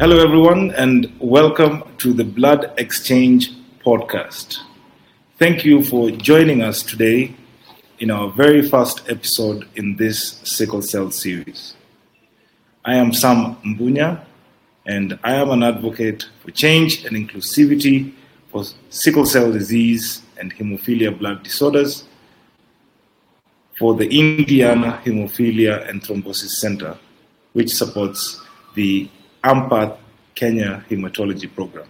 Hello, everyone, and welcome to the Blood Exchange podcast. Thank you for joining us today in our very first episode in this sickle cell series. I am Sam Mbunya, and I am an advocate for change and inclusivity for sickle cell disease and hemophilia blood disorders for the Indiana Hemophilia and Thrombosis Center, which supports the AMPATH Kenya Hematology Program.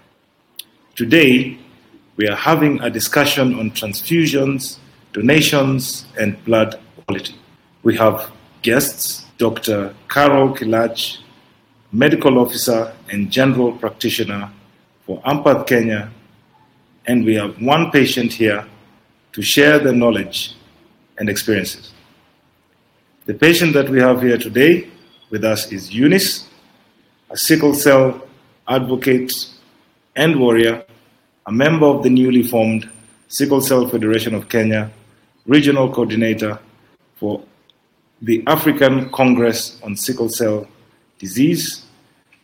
Today, we are having a discussion on transfusions, donations, and blood quality. We have guests Dr. Carole Kilach, medical officer and general practitioner for AMPATH Kenya, and we have one patient here to share the knowledge and experiences. The patient that we have here today with us is Eunice, a sickle cell advocate and warrior, a member of the newly formed Sickle Cell Federation of Kenya, regional coordinator for the African Congress on Sickle Cell Disease,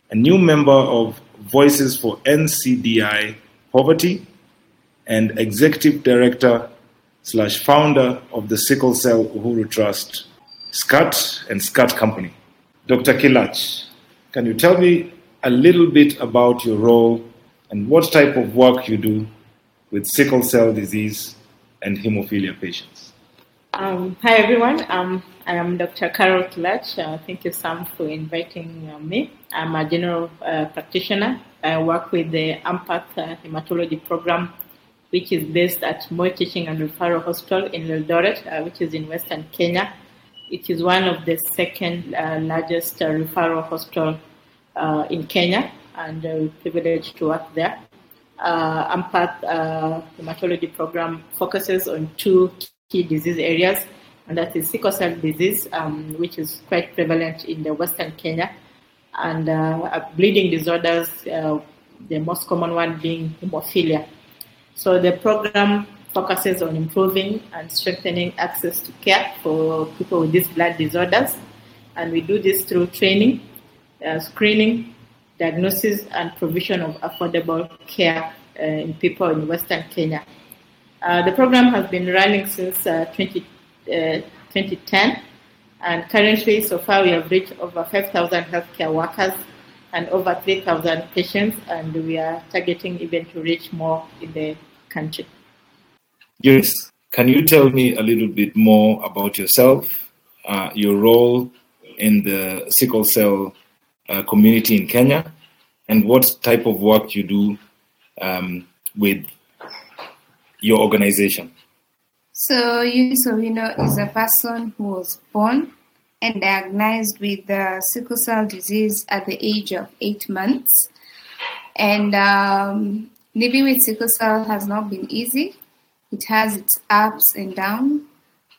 a new member of Voices for NCDI Poverty, and executive director slash founder of the Sickle Cell Uhuru Trust, SCAT and SCAT Company. Dr. Kilach, can you tell me a little bit about your role and what type of work you do with sickle cell disease and hemophilia patients? Um, hi everyone, um, I am Dr. Carole Kilach. Uh, thank you, Sam, for inviting uh, me. I'm a general uh, practitioner. I work with the AMPATH uh, Hematology Program which is based at Moi Teaching and Referral Hospital in Eldoret, uh, which is in Western Kenya. It is one of the second uh, largest uh, referral hospital uh, in Kenya, and we're privileged to work there. Uh, AMPATH uh, hematology program focuses on two key disease areas, and that is sickle cell disease, um, which is quite prevalent in the Western Kenya, and bleeding disorders, the most common one being hemophilia. So the program focuses on improving and strengthening access to care for people with these blood disorders. And we do this through training, uh, screening, diagnosis, and provision of affordable care uh, in people in Western Kenya. Uh, the program has been running since uh, 20, 2010, uh, and currently, so far, we have reached over 5,000 healthcare workers and over 3,000 patients, and we are targeting even to reach more in the country. Yes. Can you tell me a little bit more about yourself, uh, your role in the sickle cell uh, community in Kenya, and what type of work you do um, with your organization? So, Eunice is a person who was born and diagnosed with uh, sickle cell disease at the age of eight months. And um, living with sickle cell has not been easy. It has its ups and downs.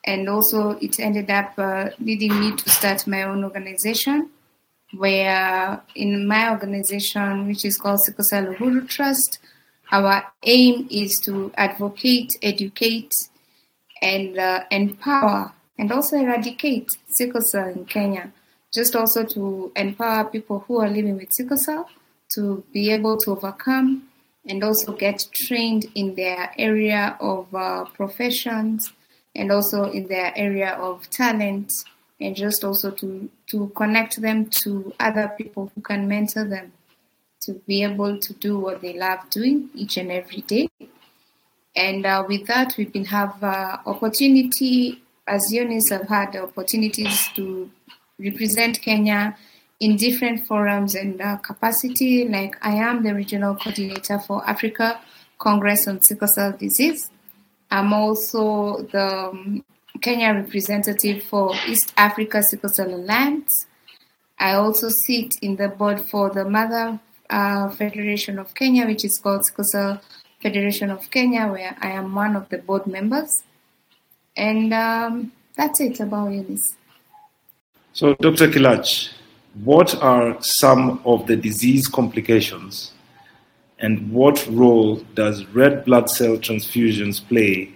And also, it ended up uh, leading me to start my own organization. Where in my organization, which is called Sickle Cell Uhuru Trust, our aim is to advocate, educate, and uh, empower and also eradicate sickle cell in Kenya. Just also to empower people who are living with sickle cell to be able to overcome and also get trained in their area of uh, professions and also in their area of talent and just also to, to connect them to other people who can mentor them to be able to do what they love doing each and every day. And uh, with that, we've been have uh, opportunity as Eunice have had opportunities to represent Kenya in different forums and uh, capacity. Like I am the regional coordinator for Africa Congress on Sickle Cell Disease. I'm also the um, Kenya representative for East Africa Sickle Cell Alliance. I also sit in the board for the Mother uh, Federation of Kenya, which is called Sickle Cell Federation of Kenya, where I am one of the board members. And um, that's it about Eunice. So, Dr. Kilach, what are some of the disease complications and what role does red blood cell transfusions play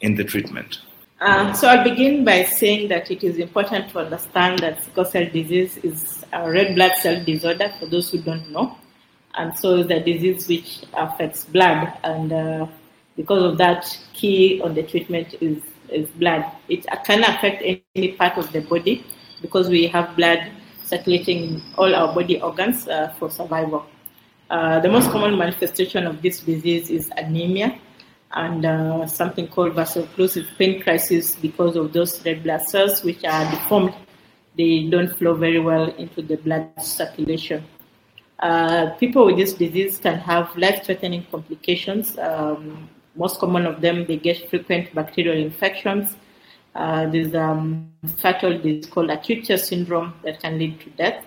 in the treatment? Uh, so I'll begin by saying that it is important to understand that sickle cell disease is a red blood cell disorder for those who don't know. And so a disease which affects blood. And uh, because of that, key on the treatment is, is blood. It can affect any part of the body because we have blood circulating in all our body organs uh, for survival. Uh, the most common manifestation of this disease is anemia and uh, something called vaso-occlusive pain crisis because of those red blood cells which are deformed. They don't flow very well into the blood circulation. Uh, people with this disease can have life-threatening complications. Um, most common of them, they get frequent bacterial infections. Uh, there's um, fatal disease called acute chest syndrome that can lead to death.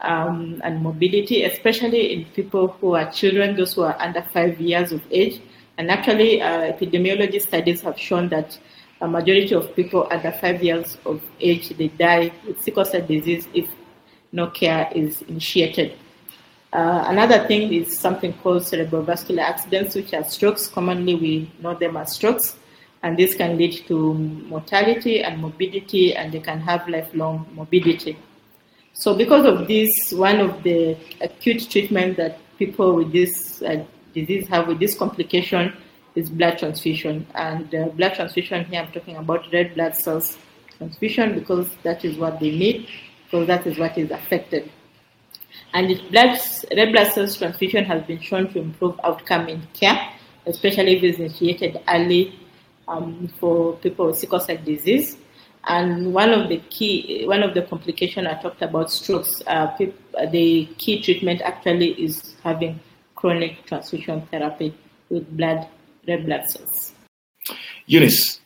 Um, and morbidity, especially in people who are children, those who are under five years of age, and actually, uh, epidemiology studies have shown that a majority of people under five years of age they die with sickle cell disease if no care is initiated. Uh, another thing is something called cerebrovascular accidents, which are strokes. Commonly, we know them as strokes, and this can lead to mortality and morbidity, and they can have lifelong morbidity. So, because of this, one of the acute treatment that people with this uh, disease have with this complication is blood transfusion. And uh, blood transfusion here, I'm talking about red blood cells transfusion because that is what they need, because that is what is affected. And blood, red blood cells transfusion has been shown to improve outcome in care, especially if it's initiated early um, for people with sickle cell disease. And one of the key, one of the complications I talked about strokes. Uh, the key treatment actually is having chronic transfusion therapy with blood, red blood cells. Eunice,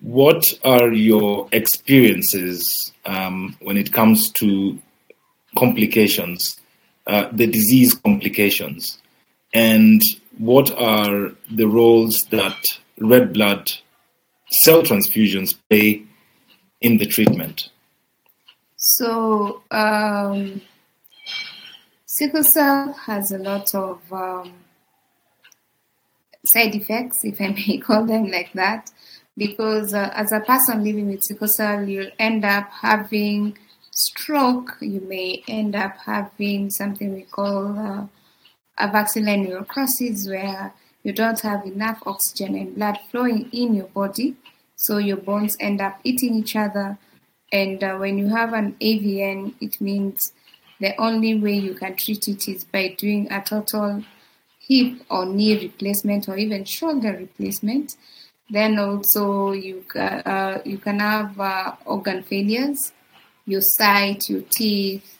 what are your experiences um, when it comes to complications, uh, the disease complications, and what are the roles that red blood cell transfusions play in the treatment? So, um, Sickle cell has a lot of um, side effects, if I may call them like that, because uh, as a person living with sickle cell, you'll end up having stroke. You may end up having something we call uh, avascular necrosis, where you don't have enough oxygen and blood flowing in your body, so your bones end up eating each other. And uh, when you have an AVN, it means the only way you can treat it is by doing a total hip or knee replacement or even shoulder replacement. Then also you uh, you can have uh, organ failures, your sight, your teeth,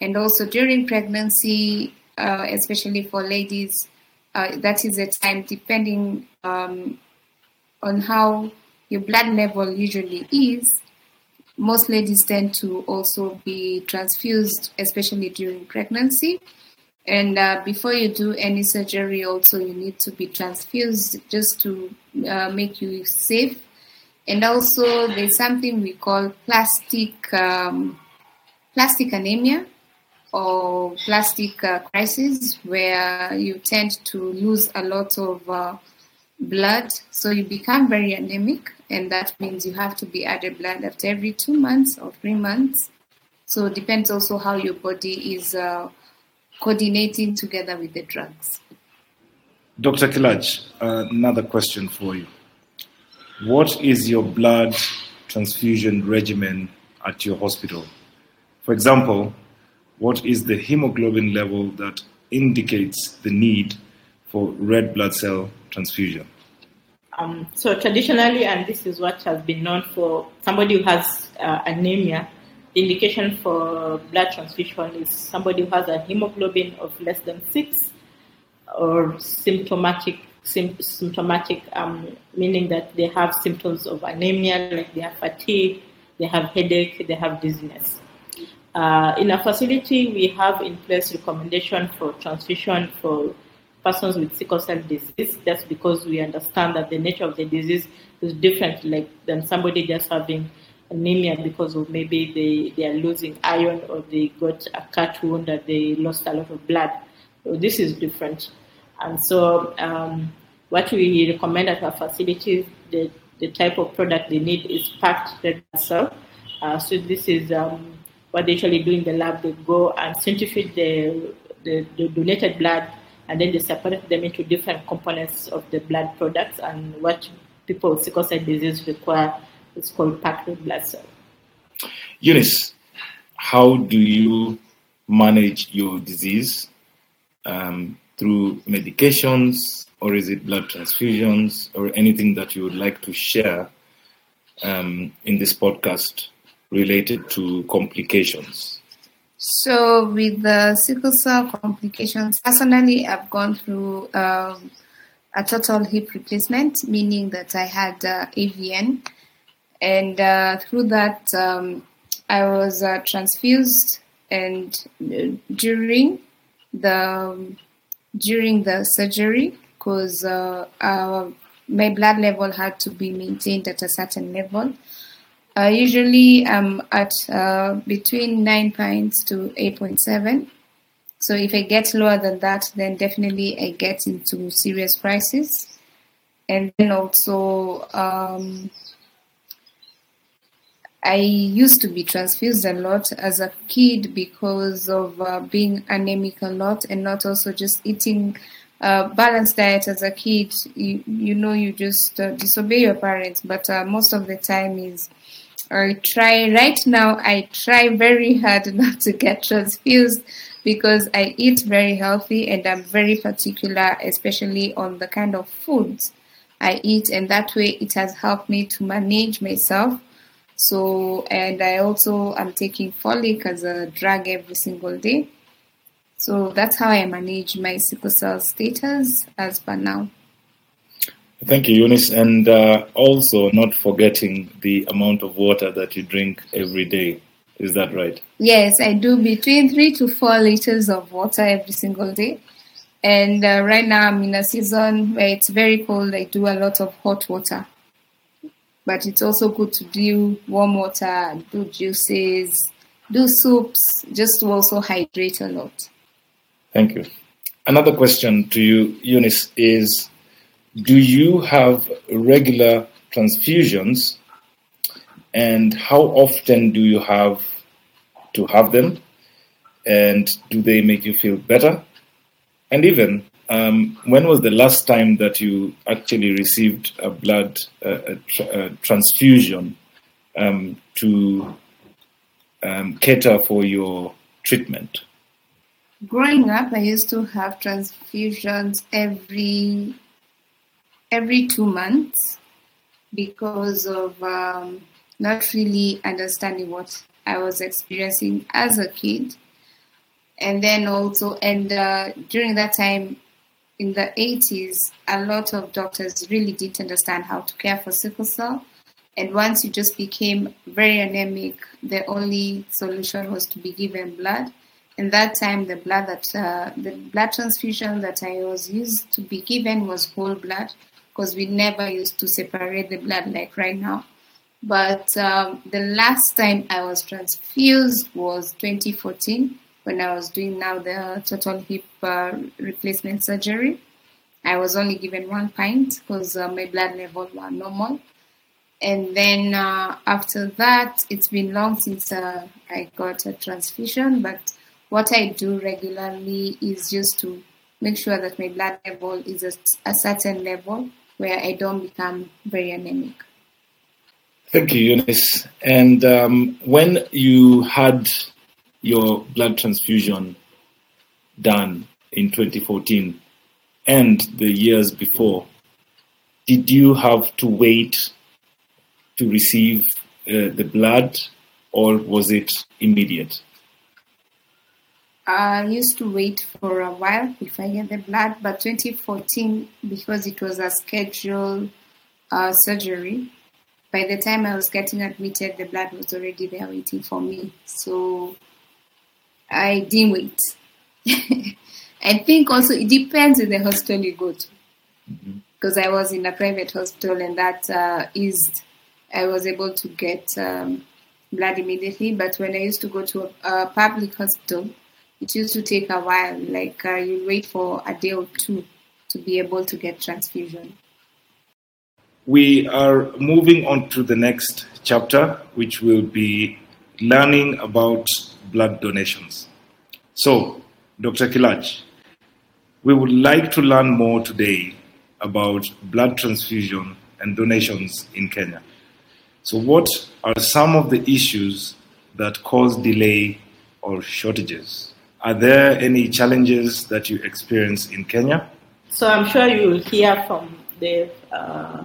and also during pregnancy, uh, especially for ladies, uh, that is a time depending um, on how your blood level usually is most ladies tend to also be transfused, especially during pregnancy. And uh, before you do any surgery, also you need to be transfused just to uh, make you safe. And also, there's something we call aplastic um, aplastic anemia or aplastic uh, crisis, where you tend to lose a lot of uh, blood, so you become very anemic and that means you have to be added blood after every two months or three months. So it depends also how your body is uh, coordinating together with the drugs. Dr. Kilach, uh, another question for you. What is your blood transfusion regimen at your hospital? For example, what is the hemoglobin level that indicates the need for red blood cell transfusion? Um, so traditionally, and this is what has been known for somebody who has uh, anemia, the indication for blood transfusion is somebody who has a hemoglobin of less than six or symptomatic symptomatic, um, meaning that they have symptoms of anemia, like they have fatigue, they have headache, they have dizziness. Uh, in our facility, we have in place recommendation for transfusion for persons with sickle cell disease just because we understand that the nature of the disease is different like than somebody just having anemia because of maybe they, they are losing iron or they got a cut wound that they lost a lot of blood. So this is different. And so um, what we recommend at our facilities, the the type of product they need is packed red cell. Uh, so this is um, what they usually do in the lab. They go and centrifuge the, the, the donated blood and then they separate them into different components of the blood products and what people with sickle cell disease require is called packed blood cell. Eunice, how do you manage your disease? Um, through medications, or is it blood transfusions, or anything that you would like to share um, in this podcast related to complications? So, with the sickle cell complications, personally, I've gone through um, a total hip replacement, meaning that I had uh, AVN, and uh, through that, um, I was uh, transfused, and uh, during the during the surgery, because uh, my blood level had to be maintained at a certain level. Uh, usually I'm at uh, between 9 pints to 8.7. So if I get lower than that, then definitely I get into serious crisis. And then also, um, I used to be transfused a lot as a kid because of uh, being anemic a lot and not also just eating uh, balanced diet as a kid. You, you know, you just uh, disobey your parents, but uh, most of the time is I try right now. I try very hard not to get transfused because I eat very healthy and I'm very particular, especially on the kind of foods I eat, and that way it has helped me to manage myself. So, and I also am taking folic as a drug every single day. So that's how I manage my sickle cell status as per now. Thank you, Eunice. And uh, also, not forgetting the amount of water that you drink every day. Is that right? Yes, I do between three to four liters of water every single day. And uh, right now, I'm in a season where it's very cold. I do a lot of hot water. But it's also good to do warm water, do juices, do soups, just to also hydrate a lot. Thank you. Another question to you, Eunice, is do you have regular transfusions? And how often do you have to have them? And do they make you feel better? And even um, when was the last time that you actually received a blood uh, a tra- a transfusion um, to um, cater for your treatment? Growing up i used to have transfusions every every two months because of um, not really understanding what I was experiencing as a kid. And then also, and uh, during that time in the 80s, a lot of doctors really didn't understand how to care for sickle cell. And once you just became very anemic, the only solution was to be given blood. And that time, the blood that uh, the blood transfusion that I was used to be given was whole blood because we never used to separate the blood like right now. But um, the last time I was transfused was 2014 when I was doing now the total hip uh, replacement surgery. I was only given one pint because uh, my blood level were normal. And then uh, after that, it's been long since uh, I got a transfusion. But what I do regularly is just to make sure that my blood level is at a certain level where I don't become very anemic. Thank you, Eunice. And um, when you had your blood transfusion done in 2014 and the years before, did you have to wait to receive uh, the blood or was it immediate? I used to wait for a while if I get the blood, but 2014, because it was a scheduled uh, surgery, by the time I was getting admitted, the blood was already there waiting for me. So I didn't wait. I think also it depends on the hospital you go to. Because mm-hmm. I was in a private hospital and that uh, is, I was able to get um, blood immediately. But when I used to go to a, a public hospital, it used to take a while. Like uh, you wait for a day or two to be able to get transfusion. we are moving on to the next chapter, which will be learning about blood donations. So, Dr. Kilach, we would like to learn more today about blood transfusion and donations in Kenya. So, what are some of the issues that cause delay or shortages? Are there any challenges that you experience in Kenya? So, I'm sure you will hear from the uh,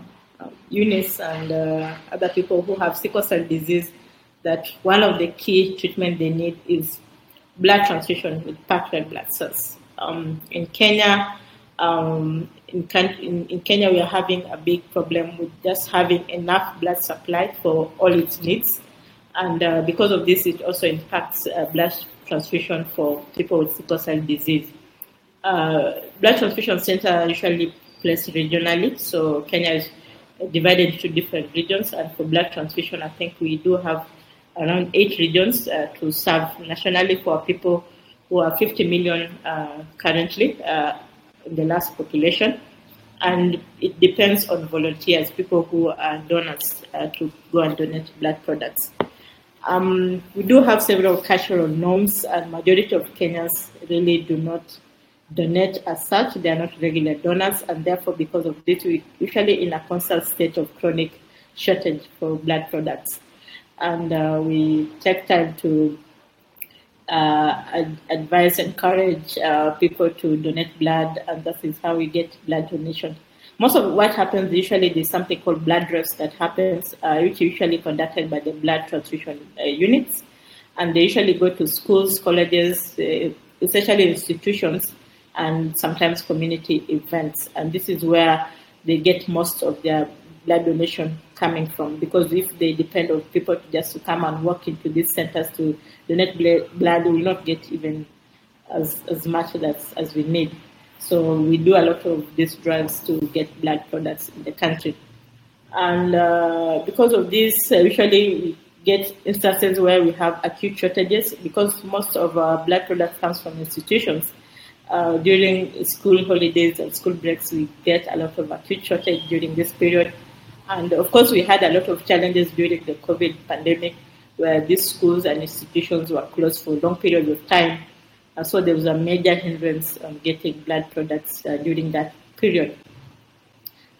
Eunice and uh, other people who have sickle cell disease that one of the key treatment they need is blood transfusion with packed red blood cells. Um, in Kenya, um, in, in, in, Kenya, we are having a big problem with just having enough blood supply for all its needs. And uh, because of this, it also impacts uh, blood transfusion for people with sickle cell disease. Uh, blood transfusion centers are usually placed regionally, so Kenya is divided into different regions. And for blood transfusion, I think we do have around eight regions uh, to serve nationally for people who are 50 million uh, currently uh, in the last population. And it depends on volunteers, people who are donors uh, to go and donate blood products. Um, we do have several cultural norms, and majority of Kenyans really do not donate as such. They are not regular donors, and therefore, because of this, we usually in a constant state of chronic shortage for blood products. And uh, we take time to uh, ad- advise, encourage uh, people to donate blood, and that is how we get blood donation. Most of what happens usually there's something called blood drives that happens, uh, which is usually conducted by the blood transfusion uh, units, and they usually go to schools, colleges, uh, especially institutions and sometimes community events. And this is where they get most of their blood donation coming from because if they depend on people to just to come and walk into these centers to donate blood, we will not get even as, as much as, as we need. So we do a lot of these drives to get blood products in the country. And uh, because of this, uh, usually we get instances where we have acute shortages because most of our blood products comes from institutions uh, during school holidays and school breaks, we get a lot of acute shortage during this period. And of course, we had a lot of challenges during the COVID pandemic where these schools and institutions were closed for long period of time. So there was a major hindrance on getting blood products uh, during that period.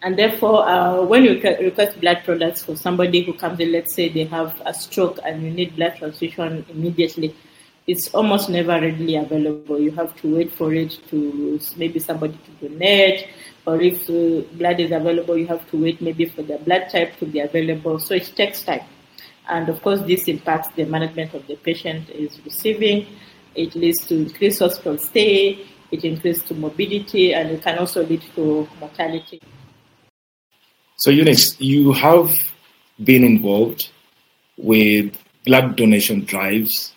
And therefore, uh, when you request blood products for somebody who comes in, let's say they have a stroke and you need blood transfusion immediately, it's almost never readily available. You have to wait for it to maybe somebody to donate, or if uh, blood is available, you have to wait maybe for the blood type to be available. So it takes time. And of course, this impacts the management of the patient is receiving. It leads to increased hospital stay, it increases to morbidity, and it can also lead to mortality. So, Eunice, you have been involved with blood donation drives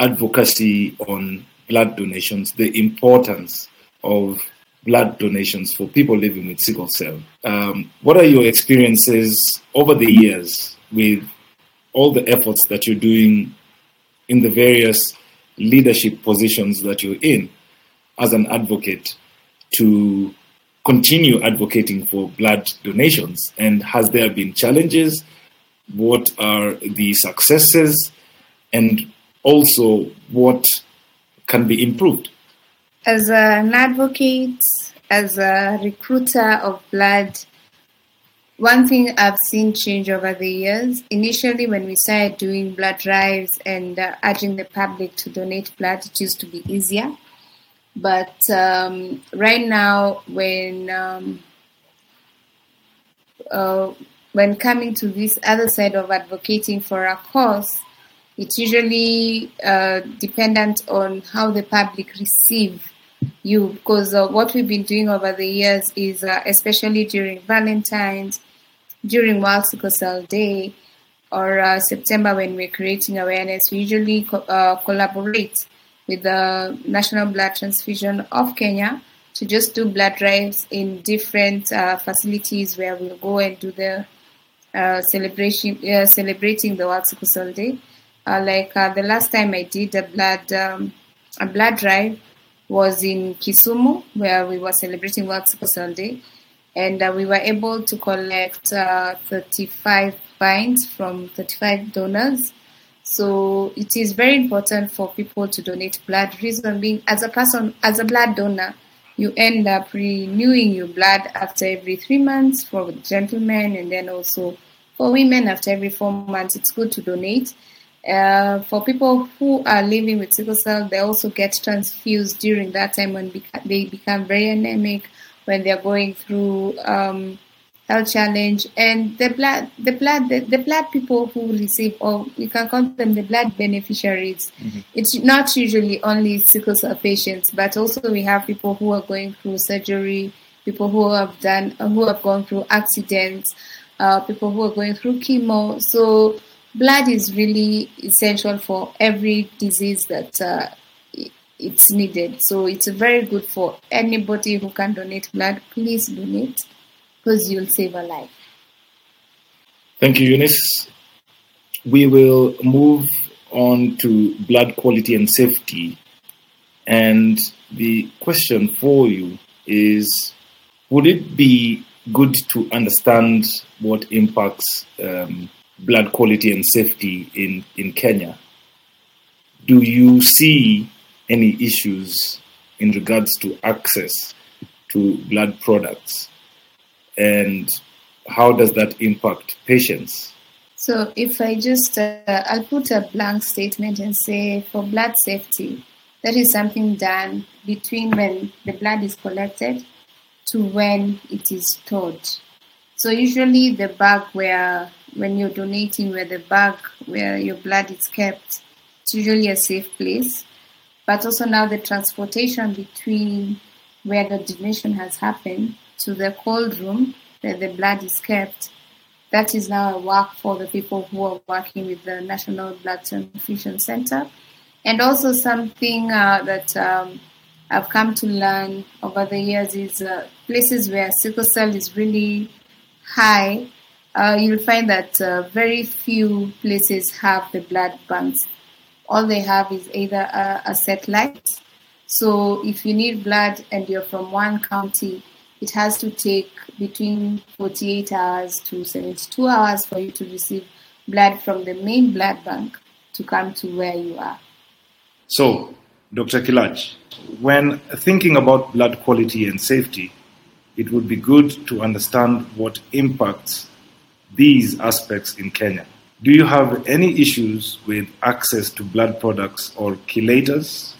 advocacy on blood donations, the importance of blood donations for people living with sickle cell. Um, what are your experiences over the years with all the efforts that you're doing in the various leadership positions that you're in as an advocate to continue advocating for blood donations? And has there been challenges? What are the successes? And also what can be improved? As an advocate, as a recruiter of blood, one thing I've seen change over the years, initially when we started doing blood drives and uh, urging the public to donate blood, it used to be easier. But um, right now, when um, uh, when coming to this other side of advocating for a cause, it's usually uh, dependent on how the public receive you because uh, what we've been doing over the years is uh, especially during valentine's during world sickle cell day or uh, september when we're creating awareness we usually co- uh, collaborate with the national blood transfusion of kenya to just do blood drives in different uh, facilities where we'll go and do the celebration celebrating the world sickle cell day. Uh, like uh, the last time I did a blood um, a blood drive was in Kisumu, where we were celebrating World Sickle Cell Day, and uh, we were able to collect uh, 35 pints from 35 donors. So it is very important for people to donate blood. Reason being, as a person, as a blood donor, you end up renewing your blood after every three months for gentlemen, and then also for women after every four months. It's good to donate. Uh, for people who are living with sickle cell, they also get transfused during that time when beca- they become very anemic, when they're going through um, health challenge, and the blood, the blood, the, the, blood people who receive, or you can call them the blood beneficiaries. Mm-hmm. It's not usually only sickle cell patients, but also we have people who are going through surgery, people who have done, who have gone through accidents, uh, people who are going through chemo. So blood is really essential for every disease that uh, it's needed. So it's very good for anybody who can donate blood. Please donate because you'll save a life. Thank you, Eunice. We will move on to blood quality and safety. And the question for you is Would it be good to understand what impacts um, blood quality and safety in, in Kenya? Do you see any issues in regards to access to blood products? And how does that impact patients? So, if I just, uh, I'll put a blank statement and say for blood safety, that is something done between when the blood is collected to when it is stored. So, usually the bag where, when you're donating, where the bag where your blood is kept, it's usually a safe place. But also now the transportation between where the donation has happened to the cold room where the blood is kept. That is now a work for the people who are working with the National Blood Transfusion Center. And also something uh, that um, I've come to learn over the years is uh, places where sickle cell is really high, uh, you'll find that uh, very few places have the blood banks. All they have is either a, a satellite. So if you need blood and you're from one county, it has to take between 48 hours to 72 hours for you to receive blood from the main blood bank to come to where you are. So, Dr. Kilach, when thinking about blood quality and safety, it would be good to understand what impacts these aspects in Kenya. Do you have any issues with access to blood products or chelators?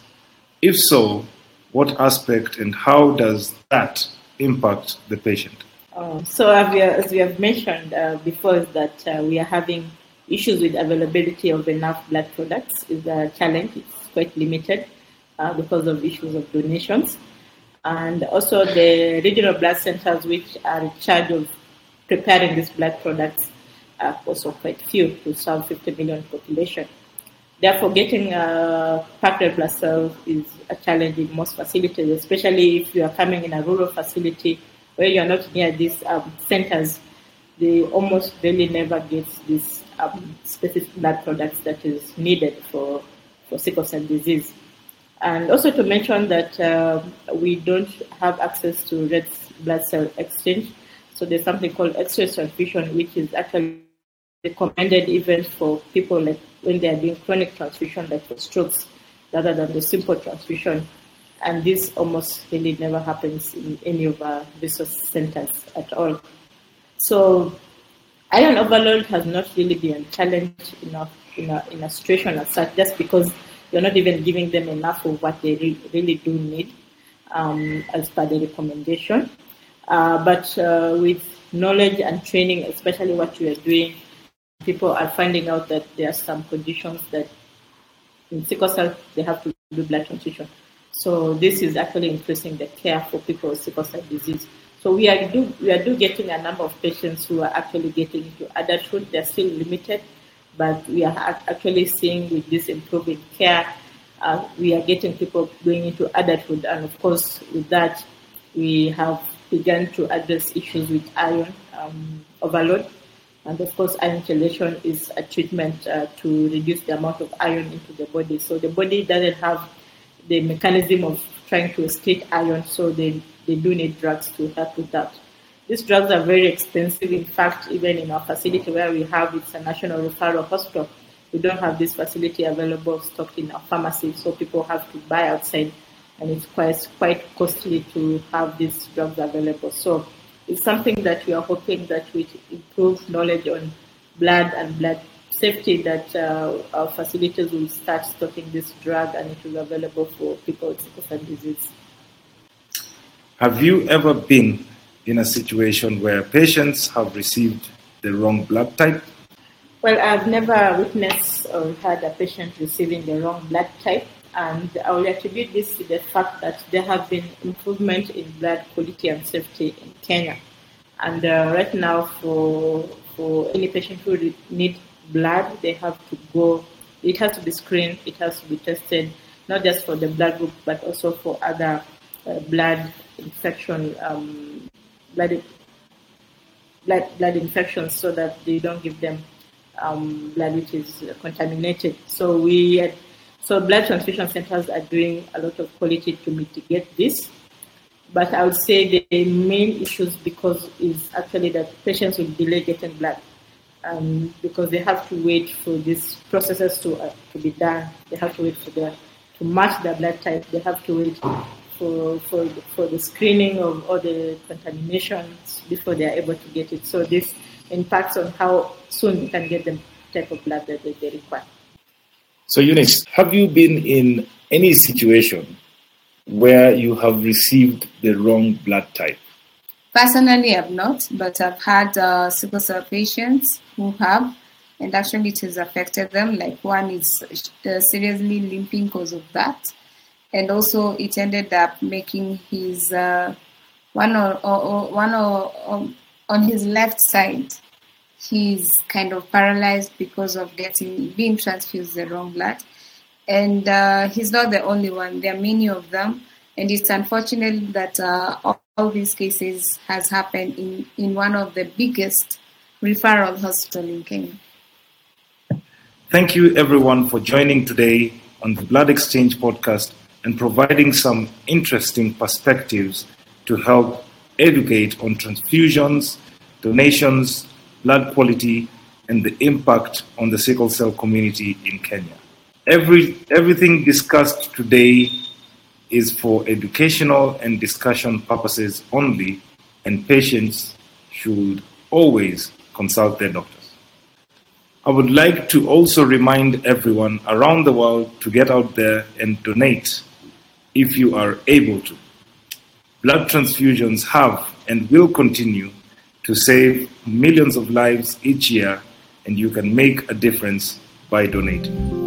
If so, what aspect and how does that impact the patient? Uh, so, as we have mentioned uh, before, is that uh, we are having issues with availability of enough blood products. is a challenge. It's quite limited uh, because of issues of donations, and also the regional blood centers, which are in charge of preparing these blood products, are also quite few to serve 50 million population. Therefore, getting a packed blood cells is a challenge in most facilities, especially if you are coming in a rural facility where you are not near these um, centers. They almost really never get these um, specific blood products that is needed for, for sickle cell disease. And also to mention that uh, we don't have access to red blood cell exchange. So there's something called exchange transfusion, which is actually recommended even for people like when they are doing chronic transfusion, like for strokes, rather than the simple transfusion. And this almost really never happens in any of our resource centers at all. So iron overload has not really been a challenge in a, in situation as such, just because you're not even giving them enough of what they re- really do need um, as per the recommendation. Uh, but uh, with knowledge and training, especially what you are doing people are finding out that there are some conditions that in sickle cell they have to do blood transfusion. So this is actually increasing the care for people with sickle cell disease. So we are do we are do getting a number of patients who are actually getting into adulthood. They're still limited, but we are actually seeing with this improving care, uh, we are getting people going into adulthood, and of course with that we have begun to address issues with iron um, overload and of course, iron chelation is a treatment uh, to reduce the amount of iron into the body. So the body doesn't have the mechanism of trying to excrete iron, so they, they do need drugs to help with that. these drugs are very expensive. In fact, even in our facility where we have it's a national referral hospital, we don't have this facility available stocked in our pharmacy, so people have to buy outside, and it's quite quite costly to have these drugs available. So it's something that we are hoping that we improve knowledge on blood and blood safety that uh, our facilities will start stocking this drug and it will be available for people with sickle cell disease. Have you ever been in a situation where patients have received the wrong blood type? Well, I've never witnessed or had a patient receiving the wrong blood type, and I will attribute this to the fact that there have been improvement in blood quality and safety in Kenya. And uh, right now, for for any patient who need blood, they have to go. It has to be screened. It has to be tested, not just for the blood group, but also for other uh, blood infection, um, blood, blood blood infections, so that they don't give them um, blood which is contaminated. So we, so blood transfusion centers are doing a lot of quality to mitigate this. But I would say the main issues because is actually that patients will delay getting blood um, because they have to wait for these processes to uh, to be done. They have to wait for the to match their blood type. They have to wait for for for the screening of all the contaminations before they are able to get it. So this impacts on how soon you can get the type of blood that they require. So Eunice, have you been in any situation where you have received the wrong blood type? Personally, I've not, but I've had uh, sickle cell patients who have, and actually it has affected them. Like one is uh, seriously limping because of that, and also it ended up making his uh, one or, or, or one or, or, on his left side. He's kind of paralyzed because of getting being transfused the wrong blood, and uh, he's not the only one. There are many of them, and it's unfortunate that uh, all these cases has happened in, in one of the biggest referral hospital in Kenya. Thank you everyone for joining today on the Blood Exchange podcast and providing some interesting perspectives to help educate on transfusions, donations, blood quality, and the impact on the sickle cell community in Kenya. Every, everything discussed today is for educational and discussion purposes only, and patients should always consult their doctors. I would like to also remind everyone around the world to get out there and donate if you are able to. Blood transfusions have and will continue to save millions of lives each year, and you can make a difference by donating.